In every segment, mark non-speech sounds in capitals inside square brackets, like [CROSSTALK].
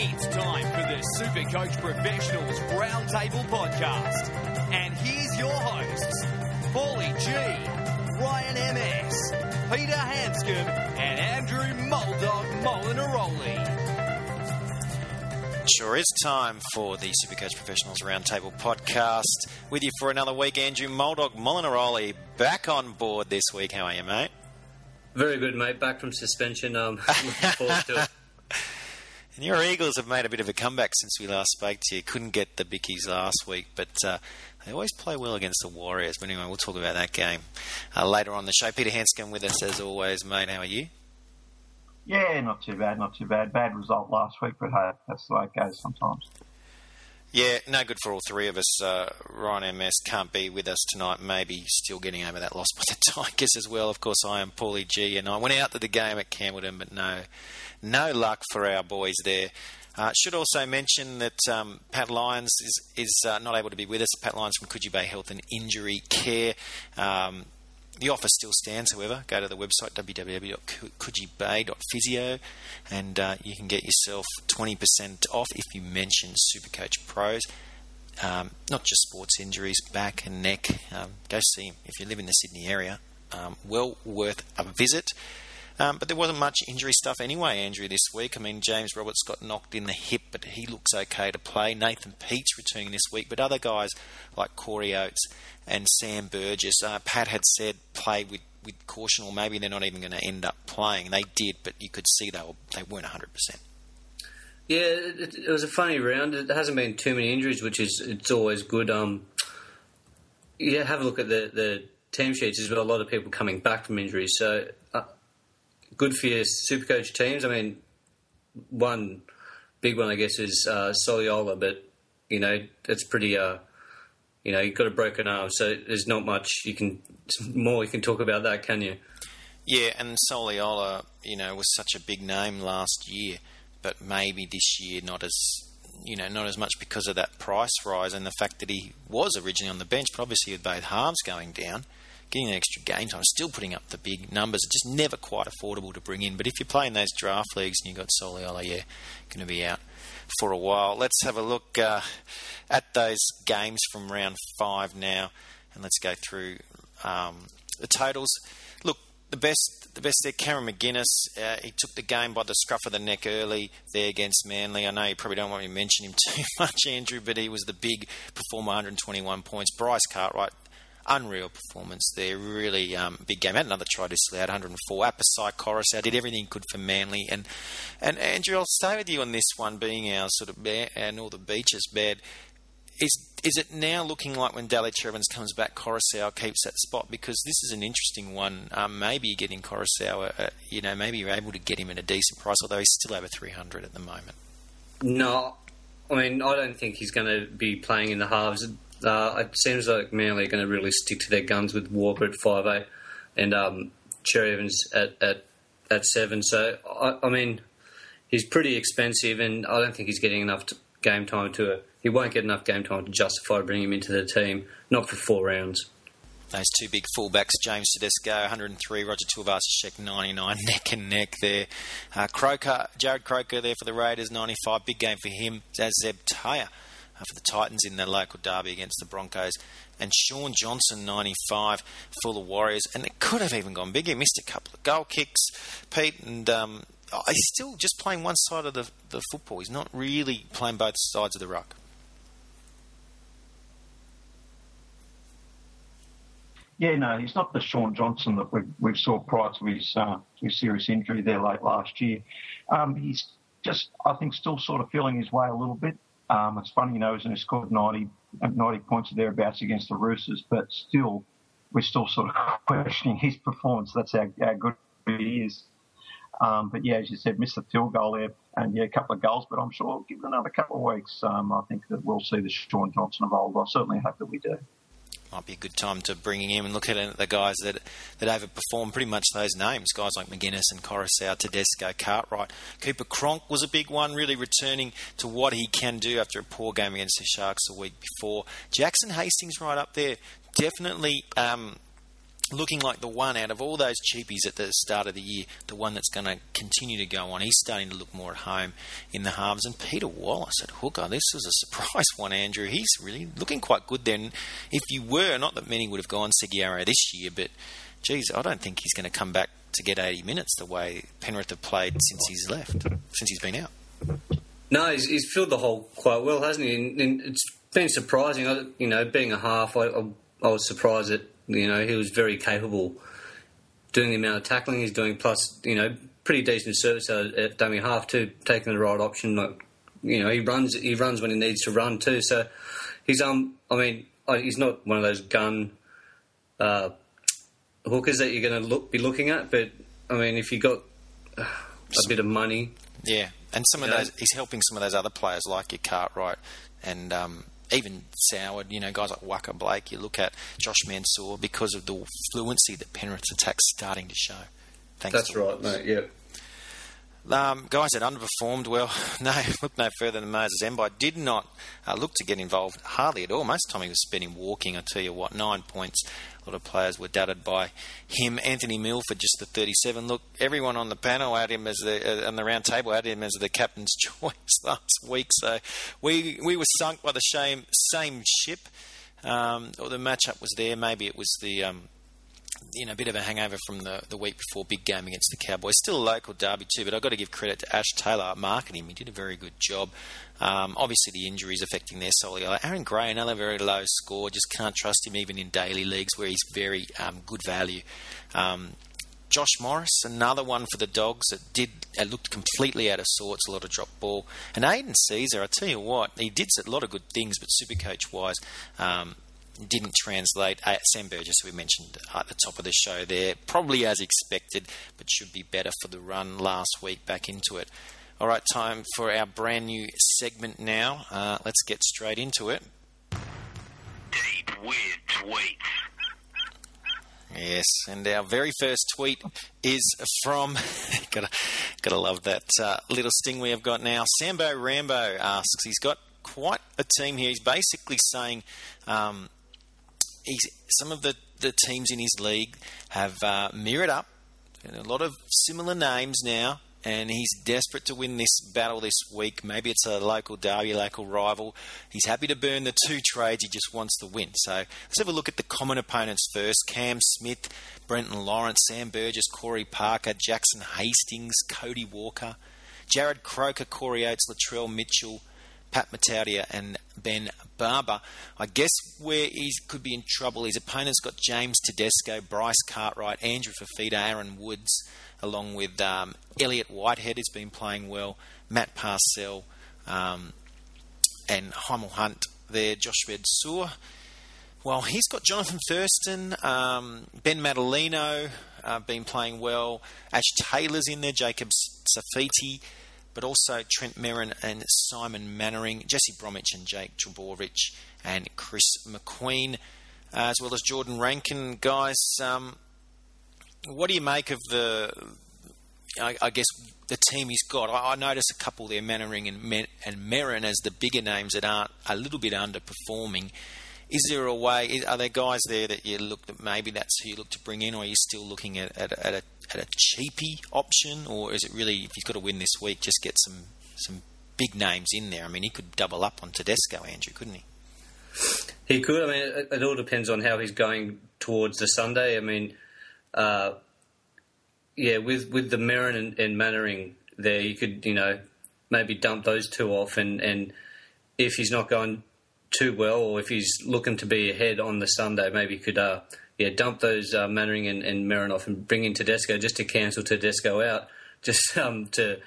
It's time for the Supercoach Professionals Roundtable Podcast. And here's your hosts, Paulie G, Ryan MS, Peter Hanscom, and Andrew Muldog Molinaroli. Sure is time for the Supercoach Professionals Roundtable podcast. With you for another week, Andrew Muldog Molinaroli back on board this week. How are you, mate? Very good, mate. Back from suspension. Um, [LAUGHS] looking forward to it. And your Eagles have made a bit of a comeback since we last spoke to you. Couldn't get the Bickies last week, but uh, they always play well against the Warriors. But anyway, we'll talk about that game uh, later on the show. Peter Hanscom with us as always, mate. How are you? Yeah, not too bad, not too bad. Bad result last week, but hey, that's the way it goes sometimes. Yeah, no good for all three of us. Uh, Ryan MS can't be with us tonight. Maybe still getting over that loss by the [LAUGHS] Tigers as well. Of course, I am Paulie G, and I went out to the game at Campbelltown, but no, no luck for our boys there. Uh, should also mention that um, Pat Lyons is is uh, not able to be with us. Pat Lyons from Coogee Bay Health and Injury Care. Um, the offer still stands, however. Go to the website www.coogee.bay.physio and uh, you can get yourself 20% off if you mention Supercoach Pros. Um, not just sports injuries, back and neck. Um, go see him if you live in the Sydney area. Um, well worth a visit. Um, but there wasn't much injury stuff anyway, Andrew, this week. I mean, James Roberts got knocked in the hip, but he looks okay to play. Nathan Peats returning this week, but other guys like Corey Oates and Sam Burgess, uh, Pat had said play with, with caution, or maybe they're not even going to end up playing. They did, but you could see they, were, they weren't 100%. Yeah, it, it was a funny round. It hasn't been too many injuries, which is it's always good. Um, yeah, have a look at the, the team sheets. There's been a lot of people coming back from injuries, so good for your Supercoach teams. I mean, one big one, I guess, is uh, Soliola, but you know it's pretty. Uh, you know, you've got a broken arm, so there's not much you can more you can talk about that, can you? Yeah, and Soliola, you know, was such a big name last year, but maybe this year not as you know not as much because of that price rise and the fact that he was originally on the bench, but obviously with both halves going down, getting extra game time, still putting up the big numbers, just never quite affordable to bring in. But if you're playing those draft leagues and you've got Soliola, yeah, going to be out for a while. Let's have a look uh, at those games from round five now, and let's go through um, the totals. Look, the best, the best there, Cameron McInnes. Uh, he took the game by the scruff of the neck early there against Manly. I know you probably don't want me to mention him [LAUGHS] too much, Andrew, but he was the big performer, 121 points. Bryce Cartwright unreal performance there. Really um, big game. Had another try this had 104. Apisai Koroisau did everything could for Manly. And and Andrew, I'll stay with you on this one, being our sort of bear, our Northern Beaches bed. Is is it now looking like when Daly Evans comes back, Koroisau keeps that spot? Because this is an interesting one. Um, maybe getting Koroisau, uh, you know, maybe you're able to get him at a decent price, although he's still over 300 at the moment. No, I mean, I don't think he's going to be playing in the halves. Uh, it seems like Manly are going to really stick to their guns with Walker at five eight and um, Cherry Evans at, at at seven. So I, I, mean, he's pretty expensive, and I don't think he's getting enough game time to. He won't get enough game time to justify bringing him into the team. Not for four rounds. Those two big fullbacks, James Tedesco, 103, Roger Tuivasa-Sheck, 99, [LAUGHS] neck and neck there. Uh, Croker, Jarrod Croker there for the Raiders, 95, big game for him. As Zeb Taia uh, for the Titans in their local derby against the Broncos. And Shaun Johnson, 95 for the Warriors. And it could have even gone bigger. He missed a couple of goal kicks, Pete. And um, oh, he's still just playing one side of the, the football. He's not really playing both sides of the ruck. Yeah, no, he's not the Shaun Johnson that we, we saw prior to his, uh, his serious injury there late last year. Um, he's just, I think, still sort of feeling his way a little bit. Um, it's funny, you know, he's scored 90, 90 points or thereabouts against the Roosters, but still, we're still sort of [LAUGHS] questioning his performance. That's how, how good he is. Um, but yeah, as you said, missed the field goal there, and yeah, a couple of goals. But I'm sure, give another couple of weeks, um, I think that we'll see the Shaun Johnson of old. I certainly hope that we do might be a good time to bring him and look at the guys that that overperform pretty much those names. Guys like McInnes and Koroisau, Tedesco, Cartwright. Cooper Cronk was a big one, really returning to what he can do after a poor game against the Sharks a week before. Jackson Hastings right up there. Definitely um, looking like the one out of all those cheapies at the start of the year, the one that's going to continue to go on. He's starting to look more at home in the halves. And Peter Wallace at hooker, this was a [LAUGHS] surprise one, Andrew. He's really looking quite good then. If you were, not that many would have gone Segeyaro this year, but geez, I don't think he's going to come back to get 80 minutes the way Penrith have played since he's left, since he's been out. No, he's, he's filled the hole quite well, hasn't he? And, and it's been surprising. You know, being a half, I, I, I was surprised that you know he was very capable doing the amount of tackling he's doing, plus you know pretty decent service at dummy half too, taking the right option. Like you know, he runs he runs when he needs to run too. So he's um, I mean, he's not one of those gun uh, hookers that you're going to look be looking at, but I mean, if you got a bit of money, yeah, and some of those he's helping some of those other players like your Cartwright and um, even Soward, you know, guys like Waqa Blake, you look at Josh Mansour because of the fluency that Penrith's attack's starting to show. Thanks That's right, mate, yeah. Um, guys that underperformed, well, [LAUGHS] no, look no further than Moses Mbye. Did not uh, look to get involved hardly at all. Most time he was spending walking. I tell you what, nine points. A lot of players were doubted by him. Anthony Milford, just the 37. Look, everyone on the panel had him as the uh, on the round table had him as the captain's [LAUGHS] choice last week. So we we were sunk by the same same ship. Um, or the matchup was there. Maybe it was the um, you know, a bit of a hangover from the, the week before big game against the Cowboys. Still a local derby too, but I've got to give credit to Ash Taylor at marketing. He did a very good job. Um, obviously, the injuries affecting their solid. Aaron Gray, another very low score. Just can't trust him even in daily leagues where he's very um, good value. Um, Josh Morris, another one for the Dogs that did uh, looked completely out of sorts, a lot of drop ball. And Aidan Sezer, I tell you what, he did a lot of good things, but super coach wise, um, didn't translate. Uh, Sam Burgess, we mentioned at the top of the show there, probably as expected, but should be better for the run last week back into it. All right, time for our brand new segment now. Uh, let's get straight into it. Deep with tweets. Yes, and our very first tweet is from [LAUGHS] gotta gotta love that uh, little sting we have got now. Sambo Rambo asks, he's got quite a team here. He's basically saying um, some of the, the teams in his league have uh, mirrored up. and a lot of similar names now, and he's desperate to win this battle this week. Maybe it's a local derby, local rival. He's happy to burn the two trades. He just wants to win. So let's have a look at the common opponents first. Cam Smith, Brenton Lawrence, Sam Burgess, Corey Parker, Jackson Hastings, Cody Walker, Jarrod Croker, Corey Oates, Latrell Mitchell, Pat Matautia and Ben Barber. I guess where he could be in trouble, his opponent's got James Tedesco, Bryce Cartwright, Andrew Fifita, Aaron Woods, along with um, Elliot Whitehead, who's been playing well, Matt Parcell, um, and Hymel Hunt there, Josh Redsuur. Well, he's got Jonathan Thurston, um, Ben Matulino, uh, been playing well. Ash Taylor's in there, Jacob Saifiti but also Trent Merrin and Simon Mannering, Jesse Bromwich and Jake Trbojevic and Chris McQueen, as well as Jordan Rankin. Guys, um, what do you make of the, I, I guess, the team he's got? I, I notice a couple there, Mannering and, and Merrin, as the bigger names that aren't a little bit underperforming. Is there a way? Are there guys there that you look that maybe that's who you look to bring in, or are you still looking at, at, at a at a cheapy option, or is it really if he's got to win this week, just get some some big names in there? I mean, he could double up on Tedesco, Andrew, couldn't he? He could. I mean, it, it all depends on how he's going towards the Sunday. I mean, uh, yeah, with with the Merrin and, and Mannering there, you could you know maybe dump those two off, and and if he's not going too well, or if he's looking to be ahead on the Sunday, maybe he could uh, yeah dump those uh, Mannering and, and Marinoff and bring in Tedesco just to cancel Tedesco out, [LAUGHS] just um, to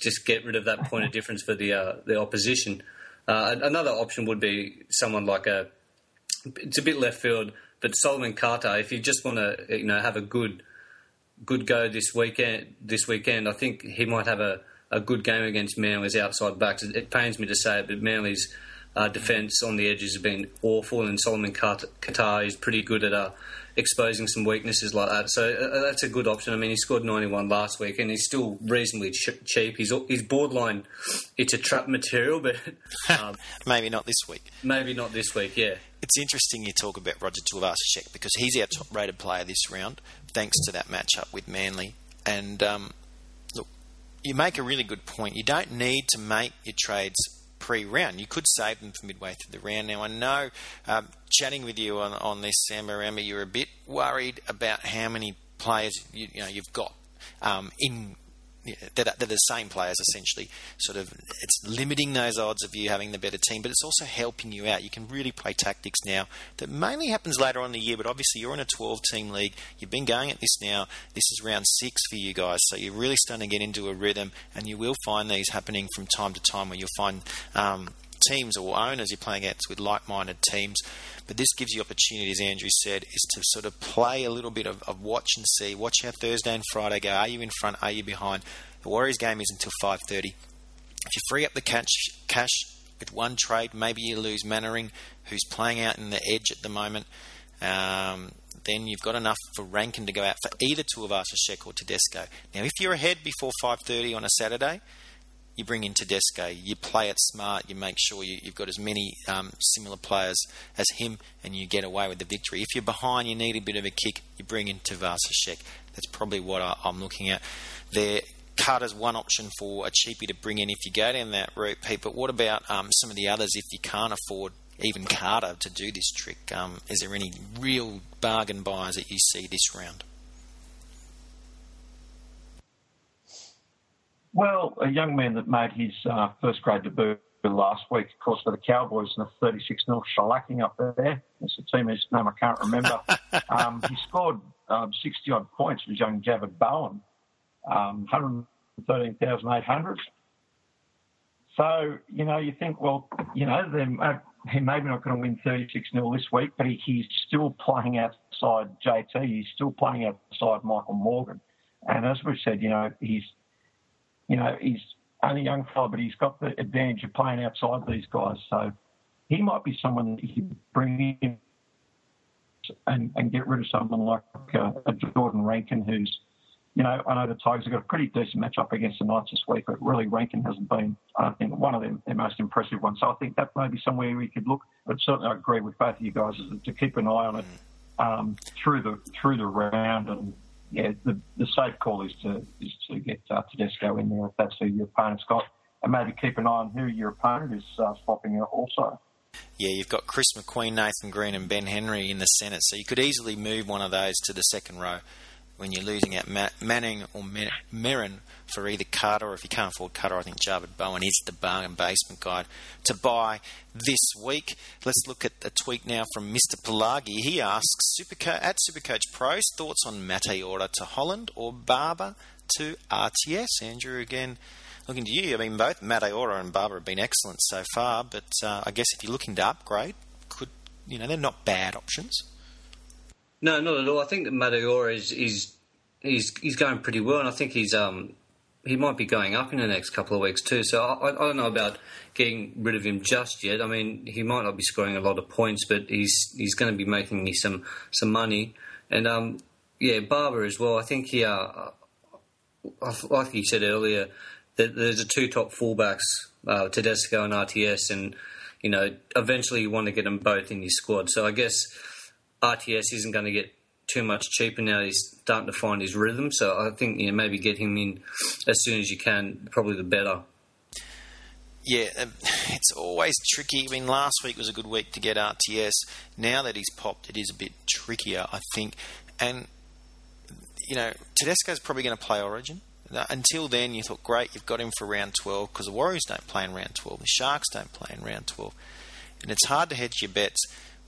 just get rid of that point of difference for the uh, the opposition. Uh, another option would be someone like a it's a bit left field, but Solomon Kata. If you just want to you know have a good good go this weekend, this weekend, I think he might have a, a good game against Manly's outside backs. It, it pains me to say it, but Manly's uh, defence on the edges have been awful, and Solomon Kata is pretty good at uh, exposing some weaknesses like that. So uh, that's a good option. I mean, he scored 91 last week, and he's still reasonably ch- cheap. He's he's borderline. It's a trap material, but [LAUGHS] um, maybe not this week. Maybe not this week. Yeah. it's interesting you talk about Roger Tuivasa-Sheck because he's our top-rated player this round, thanks to that matchup with Manly. And um, look, you make a really good point. You don't need to make your trades pre-round. You could save them for midway through the round. Now I know, um, chatting with you on, on this, Sam Maramba, you're a bit worried about how many players you, you know you've got um, in that are, they're the same players essentially. Sort of, it's limiting those odds of you having the better team, but it's also helping you out. You can really play tactics now. That mainly happens later on in the year, but obviously you're in a 12-team league. You've been going at this now. This is round six for you guys, so you're really starting to get into a rhythm, and you will find these happening from time to time, where you'll find. Um, teams or owners you're playing against with like-minded teams. But this gives you opportunity, as Andrew said, is to sort of play a little bit of, of watch and see. Watch how Thursday and Friday go. Are you in front? Are you behind? The Warriors game is until 5:30. If you free up the cash, cash with one trade, maybe you lose Mannering, who's playing out in the edge at the moment. Um, then you've got enough for Rankin to go out for either Tuivasa-Sheck or Tedesco. Now, if you're ahead before 5:30 on a Saturday, you bring in Tedesco. You play it smart. You make sure you, have got as many um, similar players as him, and you get away with the victory. If you're behind, you need a bit of a kick. You bring in Tuivasa-Sheck. That's probably what I, am looking at. There, Kata's one option for a cheapie to bring in if you go down that route, Pete. But what about um, some of the others if you can't afford even Kata to do this trick? Um, is there any real bargain buyers that you see this round? Well, a young man that made his uh, first grade debut last week, of course, for the Cowboys in a 36 0 shellacking up there. It's a team whose name I can't remember. [LAUGHS] um, he scored um, 60 odd points, was young Javid Bowen, um, 113,800. So, you know, you think, well, you know, uh, he maybe not going to win 36 0 this week, but he, he's still playing outside JT. He's still playing outside Michael Morgan. And as we've said, you know, he's you know, he's only a young fellow, but he's got the advantage of playing outside these guys. So he might be someone that you bring in and, and get rid of someone like uh, a Jordan Rankin, who's, you know, I know the Tigers have got a pretty decent matchup against the Knights this week, but really Rankin hasn't been, I think, one of them, their most impressive ones. So I think that may be somewhere we could look. But certainly I agree with both of you guys to keep an eye on it um, through the through the round and yeah, the, the safe call is to is to get uh, Tedesco in there if that's who your opponent's got, and maybe keep an eye on who your opponent is uh, swapping out also. Yeah, you've got Chris McQueen, Nathan Green, and Ben Henry in the centre, so you could easily move one of those to the second row when you're losing out Manning or Merrin for either Kata, or if you can't afford Kata, I think Javid Bowen is the bargain basement guide to buy this week. Let's look at a tweet now from Mr. Pelagi. He asks Superco- at Supercoach Pros thoughts on Mate Order to Holland or Barber to RTS. Andrew, again, looking to you. I mean, both Mateora and Barber have been excellent so far, but uh, I guess if you're looking to upgrade, could you know they're not bad options. No, not at all. I think that Mateora is, is he's he's going pretty well, and I think he's um he might be going up in the next couple of weeks too. So I, I, don't know about getting rid of him just yet. I mean, he might not be scoring a lot of points, but he's he's going to be making me some some money. And um, yeah, Barber as well. I think he, uh, like he said earlier, that there's a two top fullbacks, uh, Tedesco and RTS, and you know eventually you want to get them both in your squad. So I guess RTS isn't going to get too much cheaper now. He's starting to find his rhythm, so I think you know maybe get him in as soon as you can. Probably the better. Yeah, um, [LAUGHS] it's always tricky. I mean, last week was a good week to get RTS. Now that he's popped, it is a bit trickier, I think. And you know, Tedesco's probably going to play Origin. Until then, you thought, great, you've got him for round 12 because the Warriors don't play in round 12, the Sharks don't play in round 12. And it's hard to hedge your bets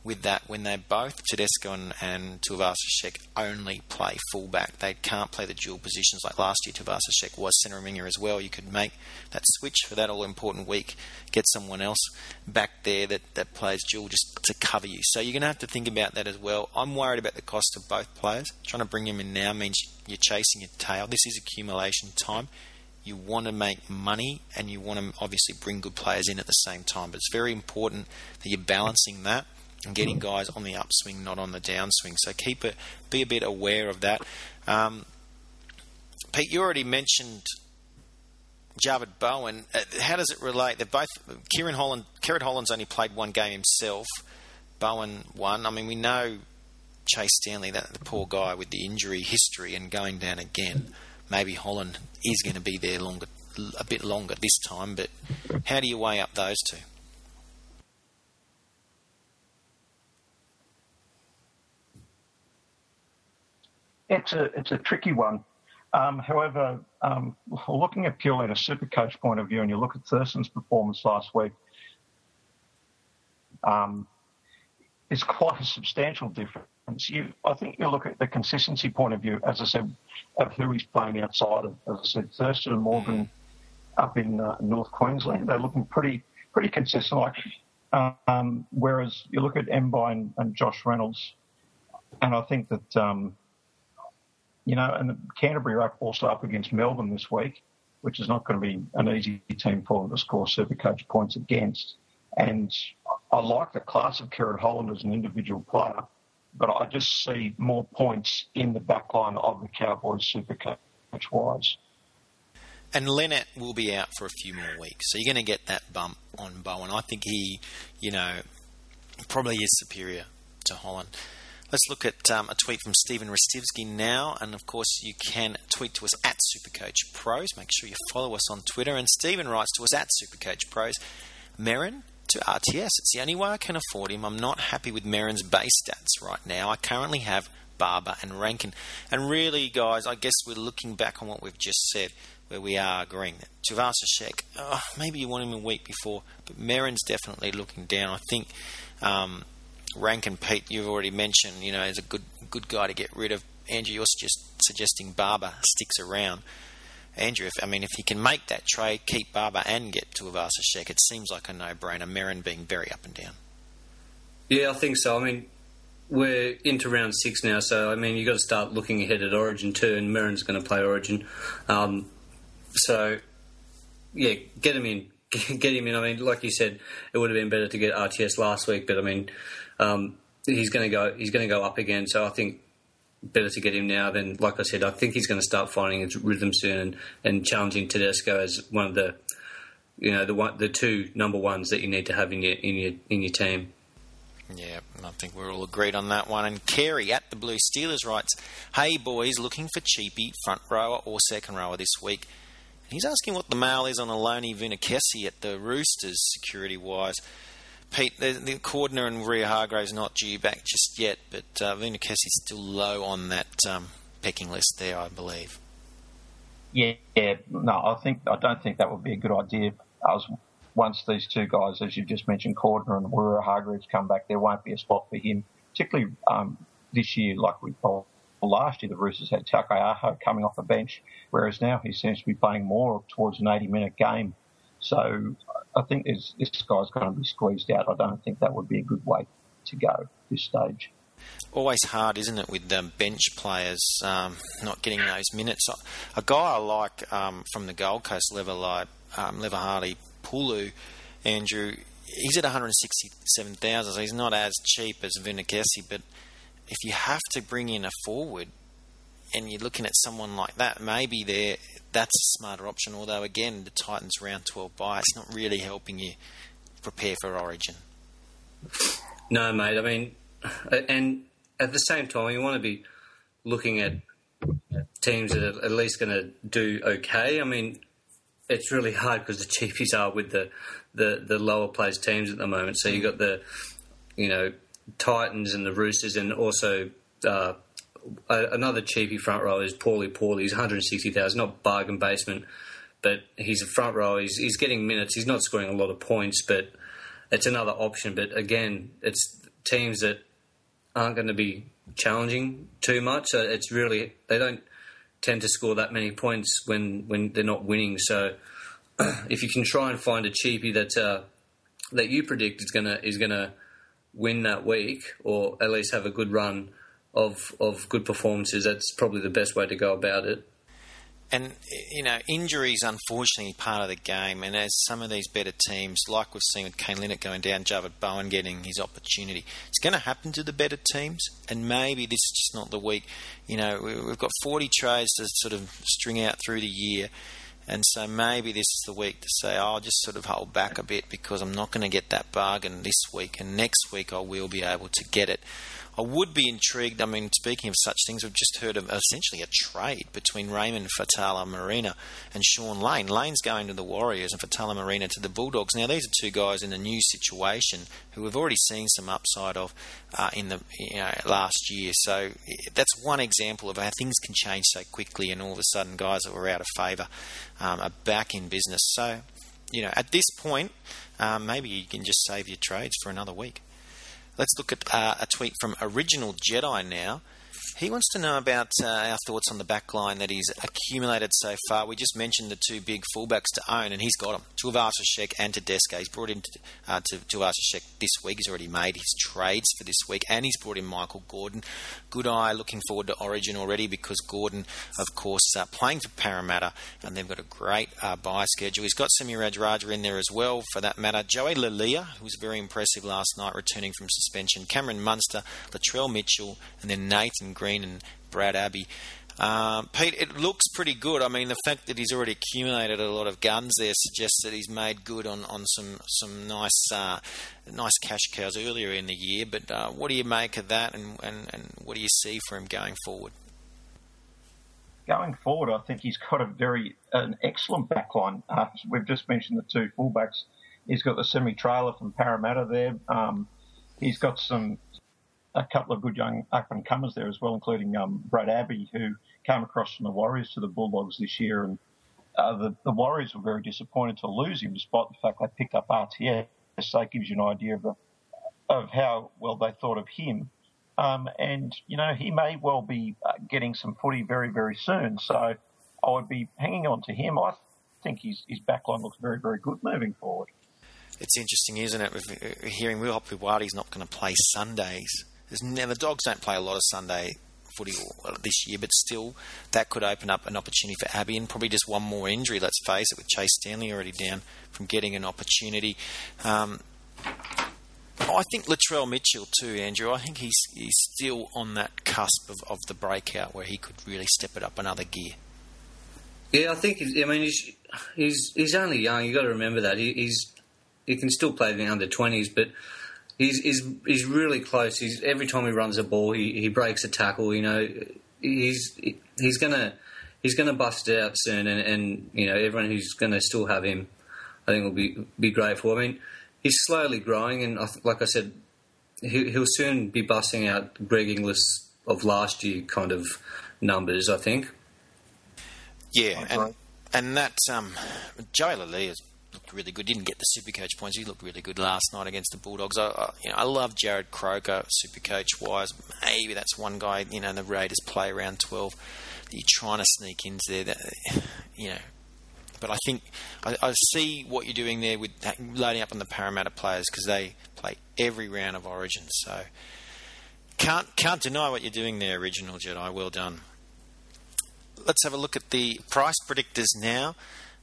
with that when they both, Tedesco and, and only play fullback. They can't play the dual positions like last year. Tuivasa-Sheck was centre winger as well. You could make that switch for that all important week, get someone else back there that, that plays dual just to cover you. So you're going to have to think about that as well. I'm worried about the cost of both players. Trying to bring them in now means you're chasing your tail. This is accumulation time you want to make money and you want to obviously bring good players in at the same time. But it's very important that you're balancing that and getting guys on the upswing, not on the downswing. So keep it, be a bit aware of that. Um, Pete, you already mentioned Javid Bowen. Uh, how does it relate? They're both Kerrod Holland. Kerrod Holland's only played one game himself. Bowen won. I mean, we know Chase Stanley, that the poor guy with the injury history and going down again. Maybe Holland is going to be there longer, a bit longer this time. But how do you weigh up those two? It's a it's a tricky one. Um, however, um, looking at purely at a super coach point of view, and you look at Thurston's performance last week, um, it's quite a substantial difference. You, I think you look at the consistency point of view, as I said, of who he's playing outside of. As I said, Thurston and Morgan up in uh, North Queensland, they're looking pretty pretty consistent. Like, um, whereas you look at and, and, Josh Reynolds, and I think that um, you know, and Canterbury are also up against Melbourne this week, which is not going to be an easy team for them to score super coach points against. And I like the class of Kerrod Holland as an individual player, but I just see more points in the backline of the Cowboys super coach wise. And Linnett will be out for a few more weeks, so you're going to get that bump on Bowen. I think he, you know, probably is superior to Holland. Let's look at um, a tweet from Stephen Restivsky now, and of course you can tweet to us at Supercoach Pros. Make sure you follow us on Twitter. And Stephen writes to us at Supercoach Pros. Merrin to RTS. It's the only way I can afford him. I'm not happy with Merrin's base stats right now. I currently have Barber and Rankin, And really, guys, I guess we're looking back on what we've just said, where we are agreeing that Tuivasa-Sheck, oh, maybe you want him a week before, but Merrin's definitely looking down. I think um, Rankin Pete, you've already mentioned, you know, is a good good guy to get rid of. Andrew, you're just suggesting Barber sticks around. Andrew, if, I mean, if he can make that trade, keep Barber and get Tuivasa-Sheck, it seems like a no-brainer. Merrin being very up and down. Yeah, I think so. I mean, we're into round six now, so I mean, you've got to start looking ahead at Origin too, and Merrin's going to play Origin. Um, so, yeah, get him in. [LAUGHS] Get him in. I mean, like you said, it would have been better to get RTS last week, but I mean, um, he's going to go. He's going to go up again. So I think better to get him now than, like I said, I think he's going to start finding his rhythm soon and, and challenging Tedesco as one of the, you know, the one, the two number ones that you need to have in your in your in your team. Yeah, I think we're all agreed on that one. And Carey at the Blue Steelers writes, "Hey boys, looking for cheapy front rower or second rower this week." He's asking what the mail is on Aloni Vinikesi at the Roosters security wise. Pete, the, the Cordner and Waerea-Hargreaves not due back just yet, but uh, is still low on that um, pecking list there, I believe. Yeah, yeah, no, I think I don't think that would be a good idea. I was once these two guys, as you've just mentioned, Cordner and Waerea-Hargreaves come back, there won't be a spot for him, particularly um, this year, like we thought last year. The Roosters had Taukei'aho coming off the bench, whereas now he seems to be playing more towards an 80-minute game. So I think this guy's going to be squeezed out. I don't think that would be a good way to go at this stage. Always hard, isn't it, with um, bench players um, not getting those minutes? A guy I like um, from the Gold Coast, Lever, um, Lever Hardy Pulu, Andrew, he's at 167,000, so he's not as cheap as Vinikesi, but if you have to bring in a forward and you're looking at someone like that, maybe there that's a smarter option. Although again, the Titans round 12 bye, it's not really helping you prepare for Origin. No, mate. I mean, and at the same time, you want to be looking at teams that are at least going to do okay. I mean, it's really hard because the [LAUGHS] cheapies are with the, the, the lower placed teams at the moment. So you've got the, you know, Titans and the Roosters and also uh, another cheapy front row is Paulie Paulie. He's 160,000, not bargain basement, but he's a front row. He's, he's getting minutes. He's not scoring a lot of points, but it's another option. But again, it's teams that aren't going to be challenging too much. So it's really they don't tend to score that many points when when they're not winning. So [CLEARS THROAT] if you can try and find a cheapie that uh, that you predict is gonna is gonna win that week or at least have a good run of of good performances, that's probably the best way to go about it. And you know, injuries unfortunately part of the game. And as some of these better teams, like we've seen with Kane Linnett going down, Javid Bowen getting his opportunity, it's going to happen to the better teams. And maybe this is just not the week. You know, we've got 40 trays to sort of string out through the year. And so maybe this is the week to say, oh, I'll just sort of hold back a bit because I'm not going to get that bargain this week, and next week I will be able to get it. I would be intrigued. I mean, speaking of such things, we've just heard of essentially a trade between Raymond Faitala-Mariner and Shaun Lane. Lane's going to the Warriors and Faitala-Mariner to the Bulldogs. Now, these are two guys in a new situation who we've already seen some upside of uh, in the you know, last year. So that's one example of how things can change so quickly, and all of a sudden, guys that were out of favour um, are back in business. So, you know, at this point, um, maybe you can just save your trades for another week. Let's look at uh, a tweet from Original Jedi now. He wants to know about uh, our thoughts on the back line that he's accumulated so far. We just mentioned the two big fullbacks to own, and he's got them. Tuivasa-Sheck and Tedesco. He's brought in uh, to Tuivasa-Sheck this week. He's already made his trades for this week, and he's brought in Michael Gordon. Good eye, looking forward to Origin already because Gordon, of course, uh, playing for Parramatta, and they've got a great uh, bye schedule. He's got Semi Radradra in there as well, for that matter. Joey Leilua, who was very impressive last night, returning from suspension. Cameron Munster, Latrell Mitchell, and then Nathan Green Green and Brad Abbey. Um, Pete, it looks pretty good. I mean, the fact that he's already accumulated a lot of guns there suggests that he's made good on, on some some nice uh, nice cash cows earlier in the year. But uh, what do you make of that, and, and, and what do you see for him going forward? Going forward, I think he's got a very an excellent backline. Uh, we've just mentioned the two fullbacks. He's got the semi trailer from Parramatta there. Um, he's got some a couple of good young up and comers there as well, including um, Brad Abbey, who came across from the Warriors to the Bulldogs this year. And uh, the, the, Warriors were very disappointed to lose him, despite the fact they picked up RTS. So it gives you an idea of, the, of how well they thought of him. Um, and, you know, he may well be uh, getting some footy very, very soon. So I would be hanging on to him. I think his, his backline looks very, very good moving forward. It's interesting, isn't it? With uh, hearing Will Hopoate not going to play Sundays now the Dogs don't play a lot of Sunday footy this year, but still that could open up an opportunity for Abbey and probably just one more injury. Let's face it, with Chase Stanley already down from getting an opportunity. Um, I think Latrell Mitchell too, Andrew. I think he's he's still on that cusp of, of the breakout where he could really step it up another gear. Yeah, I think. I mean, he's he's he's only young. You have got to remember that he, he's he can still play in the under twenties, but he's he's he's really close. He's every time he runs a ball, he, he breaks a tackle. You know, he's he's gonna he's gonna bust it out soon, and, and you know everyone who's gonna still have him, I think will be be grateful. I mean, he's slowly growing, and I, like I said, he, he'll soon be busting out Greg Inglis of last year kind of numbers. I think. Yeah, and and that um, Joe Leilua is looked really good. Didn't get the super coach points. He looked really good last night against the Bulldogs. I, I you know, I love Jarrod Croker, super coach wise. Maybe that's one guy, you know, the Raiders play around 12 you're trying to sneak into there. That, you know, but I think I, I, see what you're doing there with that, loading up on the Parramatta players because they play every round of Origin. So can't can't deny what you're doing there, original Jedi. Well done. Let's have a look at the price predictors now.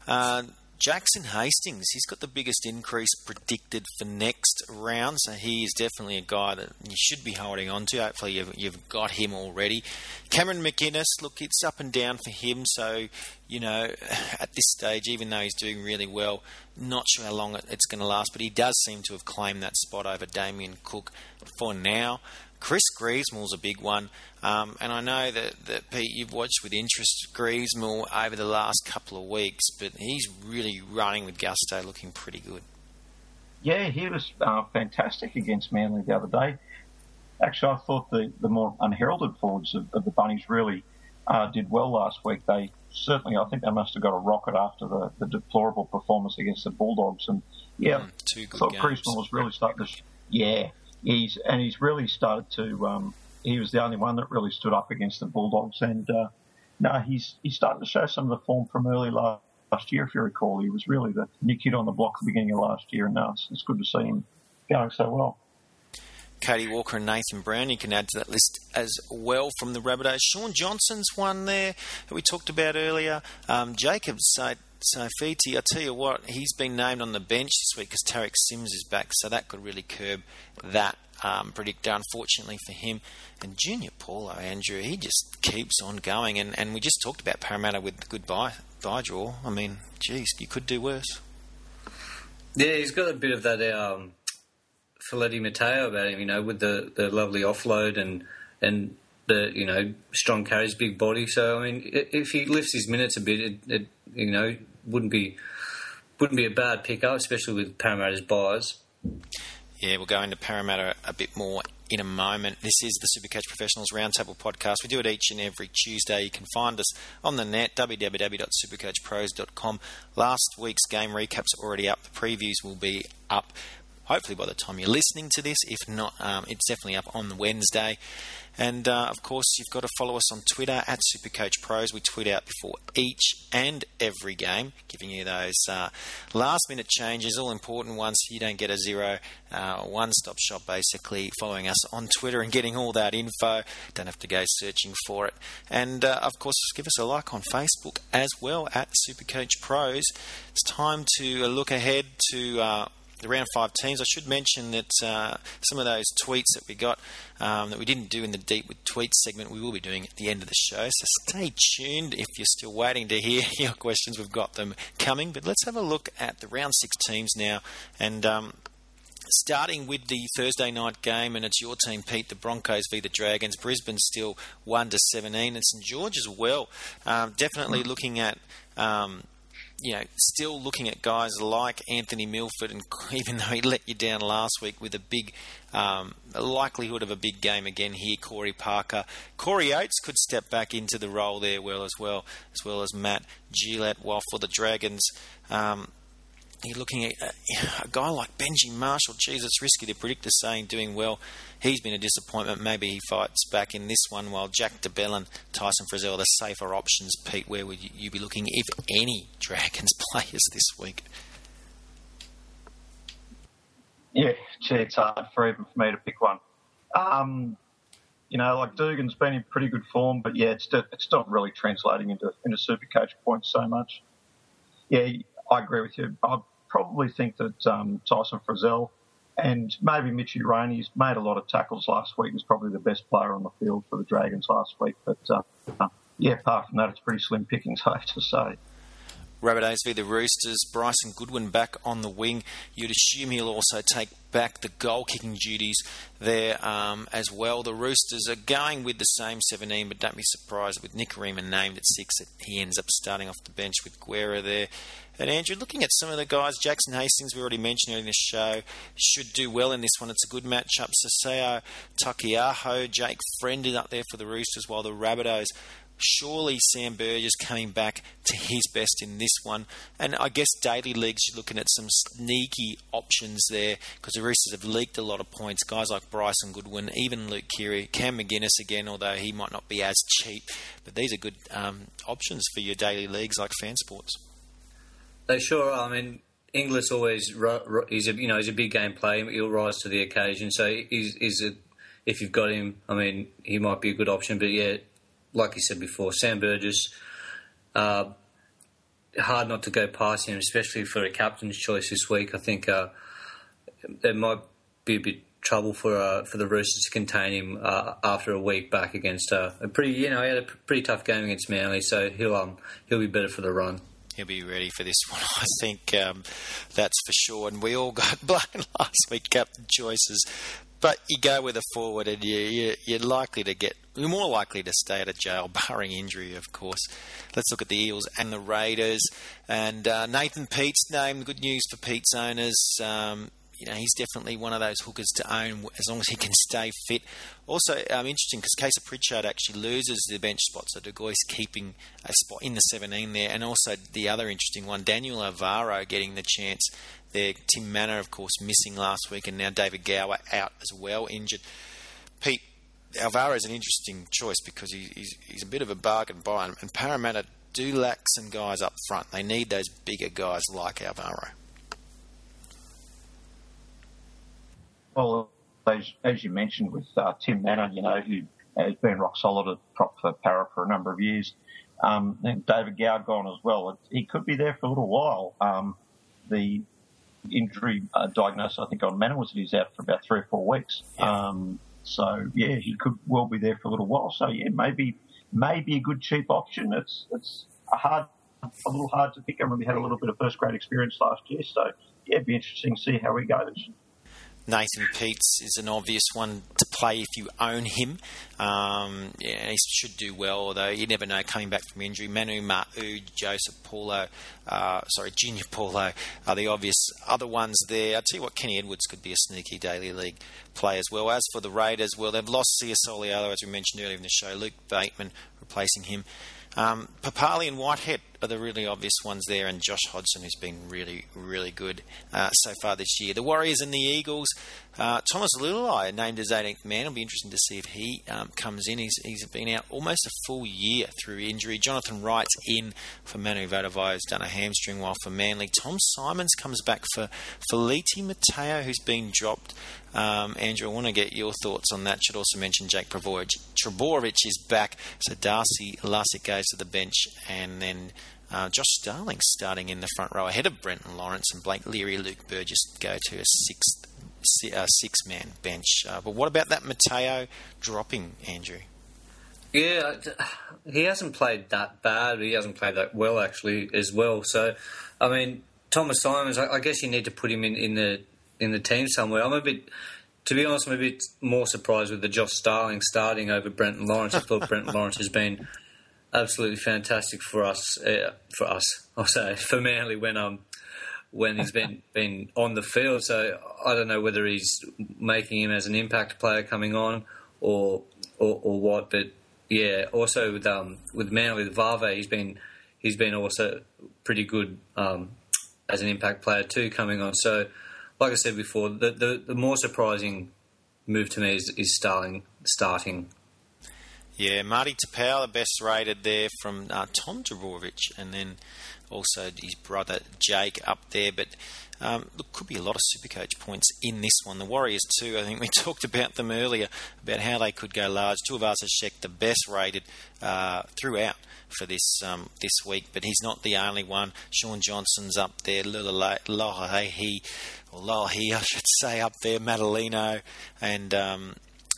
Uh, Jackson Hastings, he's got the biggest increase predicted for next round, so he is definitely a guy that you should be holding on to. Hopefully, you've, you've got him already. Cameron McInnes, look, it's up and down for him, so you know, [SIGHS] at this stage, even though he's doing really well, not sure how long it's going to last, but he does seem to have claimed that spot over Damien Cook for now. Chris Grevsmuhl's a big one, um, and I know that, that Pete, you've watched with interest Grevsmuhl over the last couple of weeks, but he's really running with gusto, looking pretty good. Yeah, he was uh, fantastic against Manly the other day. Actually, I thought the, the more unheralded forwards of, of the Bunnies really uh, did well last week. They certainly, I think they must have got a rocket after the, the deplorable performance against the Bulldogs. And yeah, mm, two good I thought. Grevsmuhl was really starting to, yeah, he's and he's really started to. Um, he was the only one that really stood up against the Bulldogs, and uh, he's he's starting to show some of the form from early last, last year. If you recall, he was really the new kid on the block at the beginning of last year, and now it's, it's good to see him going so well. Cody Walker and Nathan Brown. You can add to that list as well from the Rabbitohs. Shaun Johnson's one there that we talked about earlier. Um, Jacobs, uh, So Fiti, I tell you what, he's been named on the bench this week because Tariq Sims is back, so that could really curb that um, predictor, unfortunately for him. And Junior Paulo, Andrew, he just keeps on going. And, and we just talked about Parramatta with the good bye, bye draw. I mean, geez, you could do worse. Yeah, he's got a bit of that um, Feleti Mateo about him, you know, with the, the lovely offload and and the you know strong carries, big body. So I mean, if he lifts his minutes a bit, it, it you know wouldn't be wouldn't be a bad pickup, especially with Parramatta's buyers. Yeah, we'll go into Parramatta a bit more in a moment. This is the Supercoach Professionals Roundtable podcast. We do it each and every Tuesday. You can find us on the net, www.supercoachpros.com. Last week's game recaps already up. The previews will be up hopefully by the time you're listening to this. If not, um, it's definitely up on Wednesday. And uh, of course, you've got to follow us on Twitter at Supercoach Pros. We tweet out before each and every game, giving you those uh, last minute changes, all important ones so you don't get a zero. Uh, one stop shop basically, following us on Twitter and getting all that info. Don't have to go searching for it. And uh, of course, give us a like on Facebook as well at Supercoach Pros. It's time to look ahead to uh, the round five teams. I should mention that uh, some of those tweets that we got um, that we didn't do in the deep with tweets segment, we will be doing at the end of the show. So stay tuned if you're still waiting to hear [LAUGHS] your questions. We've got them coming. But let's have a look at the round six teams now. And um, starting with the Thursday night game, and it's your team, Pete, the Broncos v the Dragons. Brisbane still 1 to 17, and St George as well. Um, definitely looking at. Um, you know, still looking at guys like Anthony Milford, and [LAUGHS] even though he let you down last week with a big um, likelihood of a big game again here, Corey Parker, Corey Oates could step back into the role there well as well, as well as Matt Gillett. While for the Dragons, um, you're looking at a, a, guy like Benji Marshall. Geez, it's risky to predict the same doing well. He's been a disappointment. Maybe he fights back in this one. While Jack de Belin, Tyson Frizell, the safer options. Pete, where would you be looking, if any, Dragons [LAUGHS] players this week? Yeah, gee, it's hard for even for me to pick one. Um, you know, like Dugan's been in pretty good form, but yeah, it's it's not really translating into into super coach points so much. Yeah, I agree with you. I probably think that um, Tyson Frizell and maybe Mitchy Rainey's made a lot of tackles last week. Was probably the best player on the field for the Dragons last week. But uh, yeah, apart from that, it's pretty slim pickings, [LAUGHS] I have to say. Rabbitohs v the Roosters. Bryson Goodwin back on the wing. You'd assume he'll also take back the goal kicking duties there um, as well. The Roosters are going with the same 17, but don't be surprised with Nikorima named at six he ends up starting off the bench with Guerra there. And Andrew, looking at some of the guys, Jackson Hastings, we already mentioned in this show, should do well in this one. It's a good matchup. Saseo Taukei'aho, Jake Friend is up there for the Roosters, while the Rabbitohs surely Sam Burgess coming back to his best in this one. And I guess daily leagues, you're looking at some sneaky options there because the Roosters have leaked a lot of points. Guys like Bryson Goodwin, even Luke Keary, Cam McInnes again, although he might not be as cheap. But these are good um, options for your daily leagues like fan sports. They sure are. I mean, Inglis always he's a you know he's a big game player. He'll rise to the occasion. So he's, he's a, if you've got him, I mean, he might be a good option. But yeah, like you said before, Sam Burgess. Uh, hard not to go past him, especially for a captain's choice this week. I think uh, there might be a bit trouble for uh, for the Roosters to contain him uh, after a week back against uh, a pretty you know he had a pretty tough game against Manly, so he'll um he'll be better for the run he'll be ready for this one. [LAUGHS] I think um, that's for sure. And we all got [LAUGHS] blown last week, captain choices. But you go with a forward, and you, you, are likely to get, you're more likely to stay out of jail, [LAUGHS] barring injury, of course. Let's look at the Eels and the Raiders. And uh, Nathan Peats name, good news for Peats owners. Um, you know, he's definitely one of those hookers to own as long as he can stay fit. Also, um, interesting because Kaysa Pritchard actually loses the bench spot, so De keeping a spot in the 17 there. And also the other interesting one, Daniel Alvaro getting the chance there. Tim Mannah, of course, missing last week, and now David Gower out as well, injured. Pete, Alvaro is an interesting choice because he, he's, he's a bit of a bargain buy, and Parramatta do lack some guys up front. They need those bigger guys like Alvaro. Well, as, as you mentioned with uh, Tim Mannah, you know, who has been rock solid at prop for Para for a number of years. Um, David Goud gone as well. He could be there for a little while. Um, the injury uh, diagnosis, I think, on Mannah was that he's out for about three or four weeks. Yeah. Um, so yeah, he could well be there for a little while. So yeah, maybe maybe a good cheap option. It's it's a hard, a little hard to pick. I remember he had a little bit of first grade experience last year. So yeah, it'd be interesting to see how he goes. Nathan Peats is an obvious one to play if you own him. Um, yeah, he should do well, although you never know coming back from injury. Manu Ma'u, Joseph Paulo, uh, sorry, Junior Paulo are the obvious other ones there. I'll tell you what, Kenny Edwards could be a sneaky daily league play as well. As for the Raiders, well, they've lost Sia Soliola, as we mentioned earlier in the show. Luke Bateman replacing him. Um, Papalii and Whitehead are the really obvious ones there, and Josh Hodgson, who's been really, really good uh, so far this year. The Warriors and the Eagles. Uh, Thomas Leuluai named as 18th man. It'll be interesting to see if he um, comes in. He's, he's been out almost a full year through injury. Jonathan Wright's in for Manu Vatuvei, who's done a hamstring while for Manly. Tom Symonds comes back for Feleti Mateo, who's been dropped. Um, Andrew, I want to get your thoughts on that. Should also mention Jake. Trbojevic is back, so Darcy Lussick goes to the bench, and then uh, Josh Starling starting in the front row ahead of Brenton Lawrence and Blake Leary, Luke Burgess go to a sixth, six man bench. Uh, but what about that Mateo dropping, Andrew? Yeah, he hasn't played that bad. He hasn't played that well actually as well. So, I mean, Thomas Symonds. I, I guess you need to put him in, in the in the team somewhere. I'm a bit, to be honest, I'm a bit more surprised with the Josh Starling starting over Brenton Lawrence. I thought [LAUGHS] Brenton Lawrence has been absolutely fantastic for us. Uh, for us, [LAUGHS] I'll say for Manly when um when he's been [LAUGHS] been on the field. So I don't know whether he's making him as an impact player coming on or or, or what. But yeah, also with um with Manly with Vave, he's been he's been also pretty good um, as an impact player too coming on. So like I said before, the the, the more surprising move to me is, is Starling starting. Yeah, Marty Taupau, the best rated there from uh, Tom Trbojevic, and then also his brother Jake up there. But um, look, could be a lot of Supercoach points in this one. The Warriors too. I think we [LAUGHS] talked about them earlier about how they could go large. Tuivasa-Sheck, the best rated uh, throughout for this um, this week, but he's not the only one. Shaun Johnson's up there. Lohahi, or Lohahi, [LAUGHS] I should say, up there. Matulino and. Um,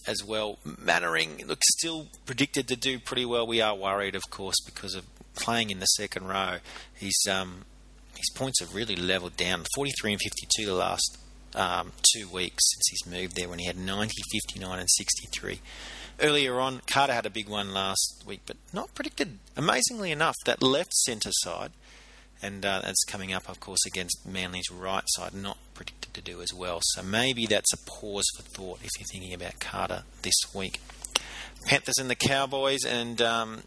as well, Mannering looks still predicted to do pretty well. We are worried, of course, because of playing in the second row. He's um, his points have really leveled down. 43 and 52 the last um, two weeks since he's moved there when he had 90, 59 and 63. Earlier on, Kata had a big one last week, but not predicted. Amazingly enough, that left centre side, and uh, that's coming up, of course, against Manly's right side, not predicted to do as well. So maybe that's a pause for thought if you're thinking about Kata this week. Panthers and the Cowboys, and um,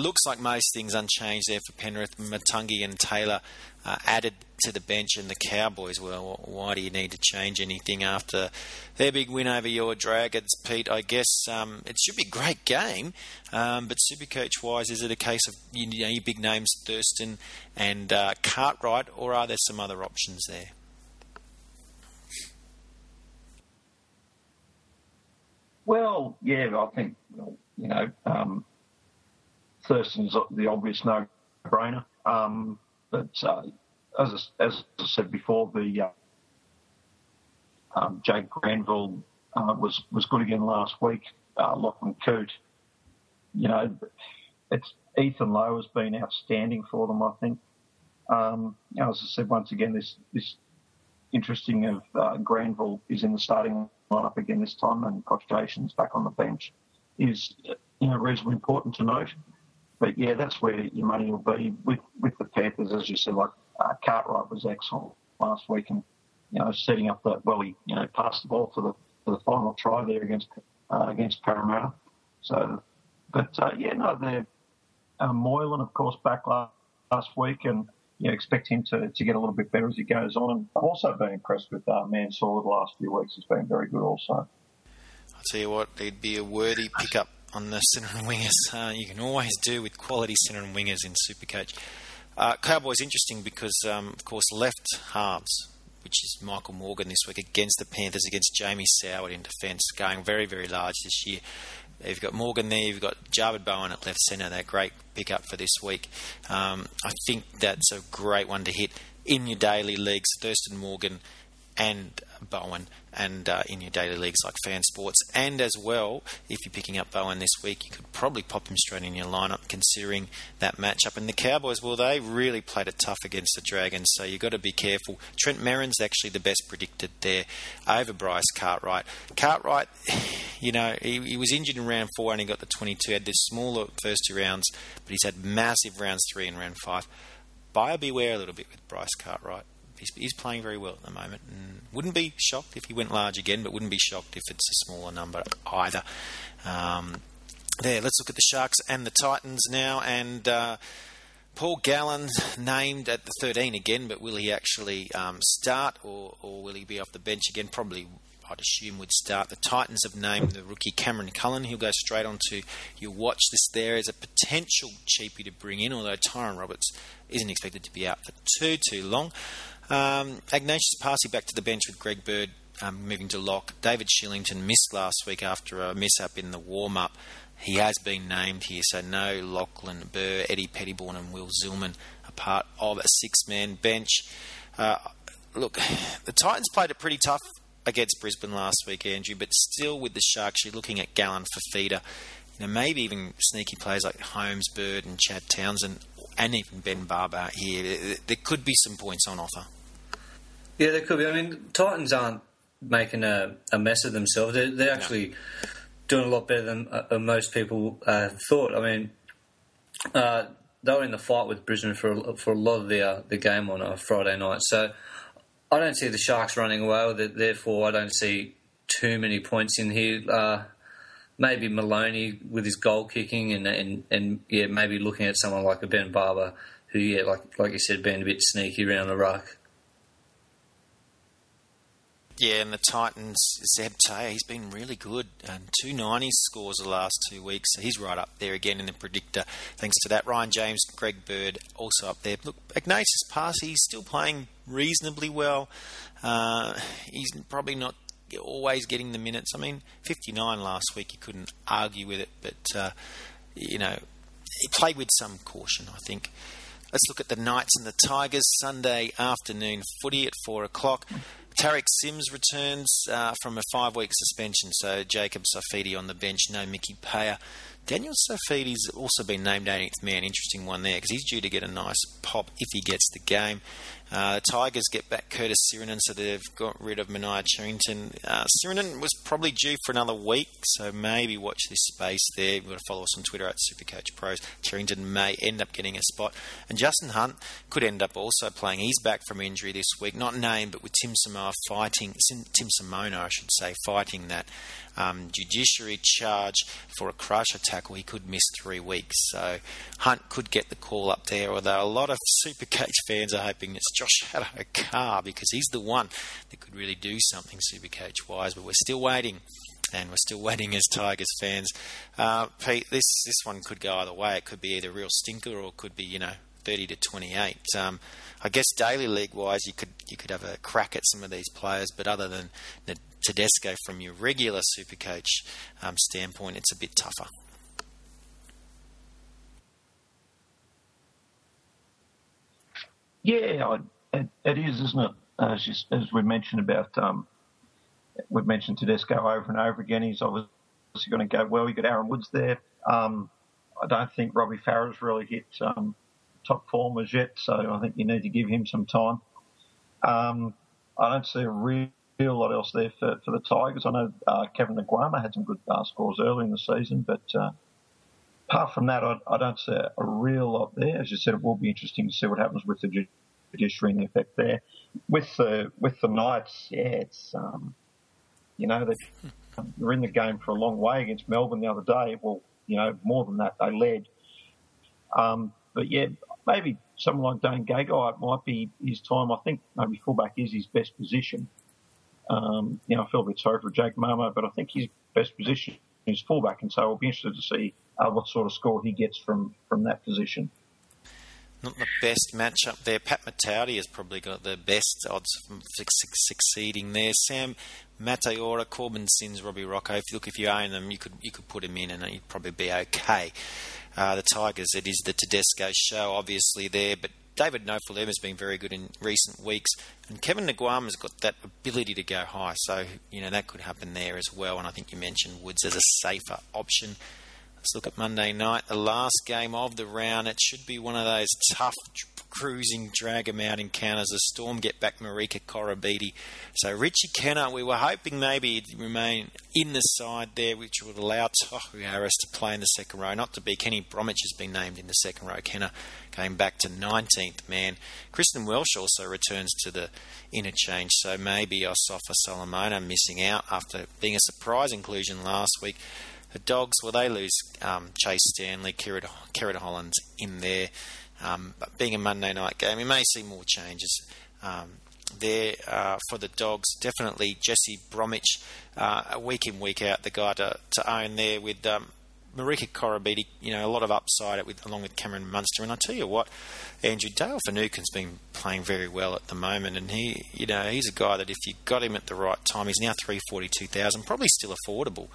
looks like most things unchanged there for Penrith. Matungi and Taylor uh, added to the bench, and the Cowboys. Well, why do you need to change anything after their big win over your Dragons, Pete? I guess um, it should be a great game, um, but Supercoach wise, is it a case of you know your big names Thurston and uh, Cartwright, or are there some other options there? Well, yeah, I think you know um, Thurston's the obvious no-brainer. Um, but uh, as, I, as I said before, the uh, um, Jake Granville uh, was was good again last week. Uh, Lachlan Coote, you know, it's Ethan Lowe has been outstanding for them. I think. Um, as I said once again, this this interesting of uh, Granville is in the starting lineup again this time, and Cogitation's back on the bench is you know reasonably important to note but yeah, that's where your money will be with with the Panthers, as you said. Like uh, Cartwright was excellent last week, and you know setting up that well, he you know passed the ball for the for the final try there against uh, against Parramatta. So, but uh, yeah, no, they're uh, Moylan, of course, back last, last week, and you know, expect him to, to get a little bit better as he goes on. And I've also been impressed with uh, Mansour the last few weeks. He's been very good also. I'll tell you what, he'd be a worthy pickup on the centre and wingers. Uh, you can always do with quality centre and wingers in Supercoach. Uh, Cowboys interesting because, um, of course, left halves, which is Michael Morgan this week against the Panthers, against Jamie Soward in defence, going very, very large this year. You've got Morgan there. You've got Javid Bowen at left centre. That great pickup for this week. Um, I think that's a great one to hit in your daily leagues. Thurston Morgan and Bowen and uh, in your daily leagues like Fan Sports. And as well, if you're picking up Bowen this week, you could probably pop him straight in your lineup considering that matchup. And the Cowboys, well, they really played it tough against the Dragons, so you've got to be careful. Trent Merrin's actually the best predicted there over Bryce Cartwright. Cartwright, [SIGHS] you know, he, he was injured in round four and he got the 22, had this smaller first two rounds, but he's had massive rounds three and round five. Buyer beware a little bit with Bryce Cartwright he's, he's playing very well at the moment. And wouldn't be shocked if he went large again, but wouldn't be shocked if it's a smaller number either. Um, there, let's look at the Sharks and the Titans now. And uh, Paul Gallen named at the 13 again, but will he actually um, start or, or will he be off the bench again? Probably I'd assume would start. The Titans have named the rookie Cameron Cullen. He'll go straight on to your watch list there as a potential cheapie to bring in, although Tyrone Roberts isn't expected to be out for too, too long. Um, Ignatius Paasi back to the bench with Greg Bird um, moving to lock. David Shillington missed last week after a miss up in the warm up. He has been named here, so no Lachlan Burr, Eddy Pettybourne, and Will Zillman are part of a six man bench. Uh, look, the Titans played it pretty tough against Brisbane last week, Andrew, but still with the Sharks, you're looking at Gallen for feeder. You know, maybe even sneaky players like Holmes, Bird, and Chad Townsend, and even Ben Barba here. There could be some points on offer. Yeah, there could be. I mean, Titans aren't making a, a mess of themselves. They're, they're actually no. doing a lot better than uh, most people uh, thought. I mean, uh, they were in the fight with Brisbane for a, for a lot of the uh, the game on a Friday night. So I don't see the Sharks running away with it. Therefore, I don't see too many points in here. Uh, maybe Maloney with his goal kicking, and, and and yeah, maybe looking at someone like a Ben Barba who yeah, like like you said, being a bit sneaky around the ruck. Yeah, and the Titans, Zeb Taia, he's been really good. Um, two nineties scores the last two weeks, so he's right up there again in the predictor. Thanks to that, Ryan James, Greg Bird also up there. Look, Ignatius Paasi, he's still playing reasonably well. Uh, he's probably not always getting the minutes. I mean, 59 last week, you couldn't argue with it, but, uh, you know, he played with some caution, I think. Let's look at the Knights and the Tigers. Sunday afternoon footy at 4 o'clock. Tariq Sims returns uh, from a five week suspension, so Jacob Saifiti on the bench, no Mickey Paea. Daniel Saifiti's also been named 18th man. Interesting one there because he's due to get a nice pop if he gets the game. Uh, Tigers get back Curtis Sironen, so they've got rid of Manaia Cherrington. Uh, was probably due for another week, so maybe watch this space there. You've got to follow us on Twitter at Supercoach Pros. May end up getting a spot. And Justin Hunt could end up also playing. He's back from injury this week, not named, but with Tim Samoa fighting, Tim Simona, I should say, fighting that um, judiciary charge for a crusher tackle, he could miss three weeks. So Hunt could get the call up there, although a lot of Supercoach fans are hoping it's Josh [LAUGHS] Addo-Carr because he's the one that could really do something Supercoach wise. But we're still waiting. And we're still waiting as Tigers fans. Uh, Pete, this this one could go either way. It could be either real stinker or it could be, you know, 30 to 28. Um, I guess daily league wise, you could you could have a crack at some of these players, but other than Tedesco from your regular Supercoach um, standpoint, it's a bit tougher. Yeah, it, it is, isn't it? As, you, as we mentioned about, um, we've mentioned Tedesco over and over again. He's obviously going to go well. You got Aaron Woods there. Um, I don't think Robbie Farah's really hit um, top form as yet, so I think you need to give him some time. Um, I don't see a real lot else there for, for the Tigers. I know uh, Kevin Naiqama had some good uh, scores early in the season, but uh, apart from that, I, I, don't see a, a, real lot there. As you said, it will be interesting to see what happens with the judiciary and the effect there. With the with the Knights, yeah, it's um, you know they [LAUGHS] they're in the game for a long way against Melbourne the other day. Well, you know more than that, they led. Um, but yeah, maybe someone like Dane Gagai might be his time. I think maybe fullback is his best position. Um, you know, I feel a bit sorry for Jake Mamo, but I think his best position is fullback, and so I'll be interested to see uh, what sort of score he gets from, from that position. Not the best matchup there. Pat Matautia has probably got the best odds of succeeding there. Sam Mateora, Korbin Sims, Robbie Rochow. If you look, if you own them, you could you could put him in, and you'd probably be okay. Uh, the Tigers, it is the Tedesco show, obviously there, but David Nofoaluma has been very good in recent weeks, and Kevin Naiqama's got that ability to go high, so you know that could happen there as well. And I think you mentioned Woods as a safer option. Let's look at Monday night, the last game of the round. It should be one of those tough cruising, drag him out encounters. The Storm get back Marika Koroibete. So Richie Kennar, we were hoping maybe he'd remain in the side there, which would allow Tohu Harris to play in the second row. Not to be Kenny Bromwich has been named in the second row. Kennar going back to 19th man. Christian Welch also returns to the interchange, so maybe Osofa Solomona missing out after being a surprise inclusion last week. The Dogs, well, they lose um, Chase Stanley, Kerrod Hollands in there. Um, but being a Monday night game, we may see more changes um, there uh, for the Dogs. Definitely Jesse Bromwich, uh, week in, week out, the guy to, to own there with um, Marika Koroibete, you know, a lot of upside with, along with Cameron Munster. And I tell you what, Andrew Dale Finucane's been playing very well at the moment, and he, you know, he's a guy that if you got him at the right time, he's now three forty two thousand, probably still affordable.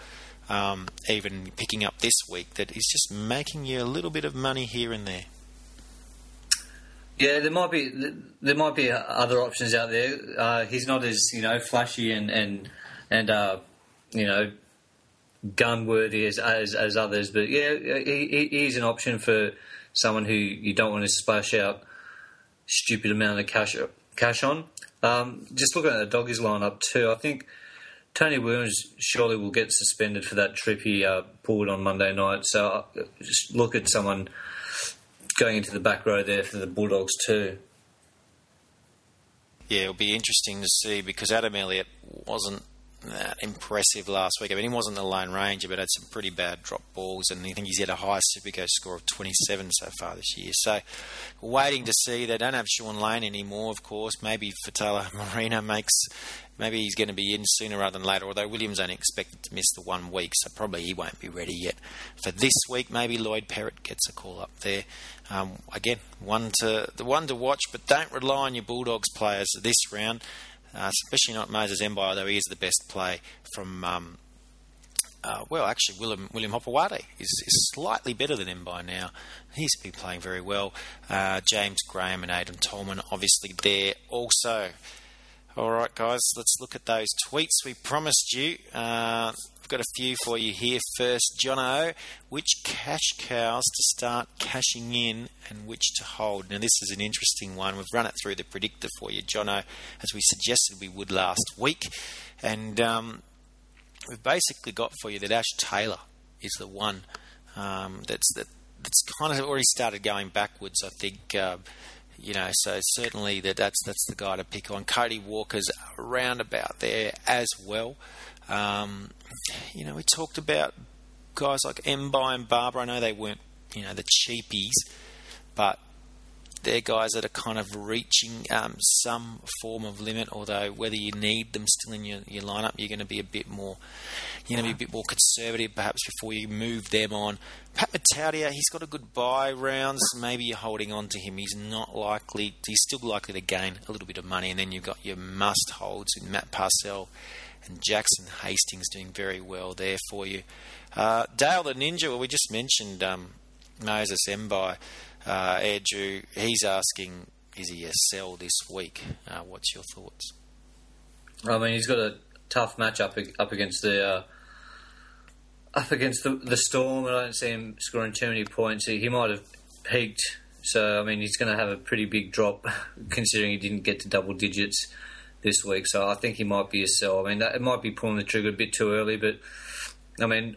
Um, even picking up this week, that is just making you a little bit of money here and there. Yeah, there might be there might be other options out there. Uh, he's not as you know flashy and and and uh, you know gun worthy as, as, as others, but yeah, he, he's an option for someone who you don't want to splash out stupid amount of cash cash on. Um, just looking at the doggies lineup too, I think Tony Williams surely will get suspended for that trip he uh, pulled on Monday night. So uh, just look at someone going into the back row there for the Bulldogs too. Yeah, it'll be interesting to see because Adam Elliott wasn't that impressive last week. I mean, he wasn't the lone ranger, but had some pretty bad drop balls, and I think he's had a high Supercoach score of 27 so far this year. So, waiting to see. They don't have Shaun Lane anymore, of course. Maybe Faitala-Mariner makes maybe he's going to be in sooner rather than later. Although Williams only expected to miss the one week, so probably he won't be ready yet for this week. Maybe Lloyd Perrett gets a call up there. Um, again, one to the one to watch, but don't rely on your Bulldogs players this round, uh, especially not Moses Mbye, although he is the best play from. Um, uh, well, actually, William William Hopoate is, is slightly better than Mbye now. He's been playing very well. Uh, James Graham and Aiden Tolman, obviously, there also. All right, guys, let's look at those tweets we promised you. I've got a few for you here. First, Jono, which cash cows to start cashing in and which to hold? Now, this is an interesting one. We've run it through the predictor for you, Jono, as we suggested we would last week. And um, we've basically got for you that Ash Taylor is the one um, that's that, that's kind of already started going backwards. I think uh, you know, so certainly that that's that's the guy to pick on. Cody Walker's around about there as well. Um, you know, we talked about guys like Mbye and Barba. I know they weren't, you know, the cheapies, but they're guys that are kind of reaching um, some form of limit. Although whether you need them still in your, your lineup, you're going to be a bit more, you're going to be a bit more conservative perhaps before you move them on. Pat Matautia, he's got a good buy rounds. Maybe you're holding on to him. He's not likely. He's still likely to gain a little bit of money, and then you've got your must holds in Matt Parcell and Jackson Hastings doing very well there for you. Uh, Dale the Ninja, well, we just mentioned um, Moses Mbye uh, he's asking, is he a sell this week? Uh, what's your thoughts? I mean, he's got a tough match up up against the uh, up against the, the Storm. I don't see him scoring too many points. He, he might have peaked, so I mean, he's going to have a pretty big drop [LAUGHS] considering he didn't get to double digits this week. So I think he might be a sell. I mean, that, it might be pulling the trigger a bit too early, but I mean,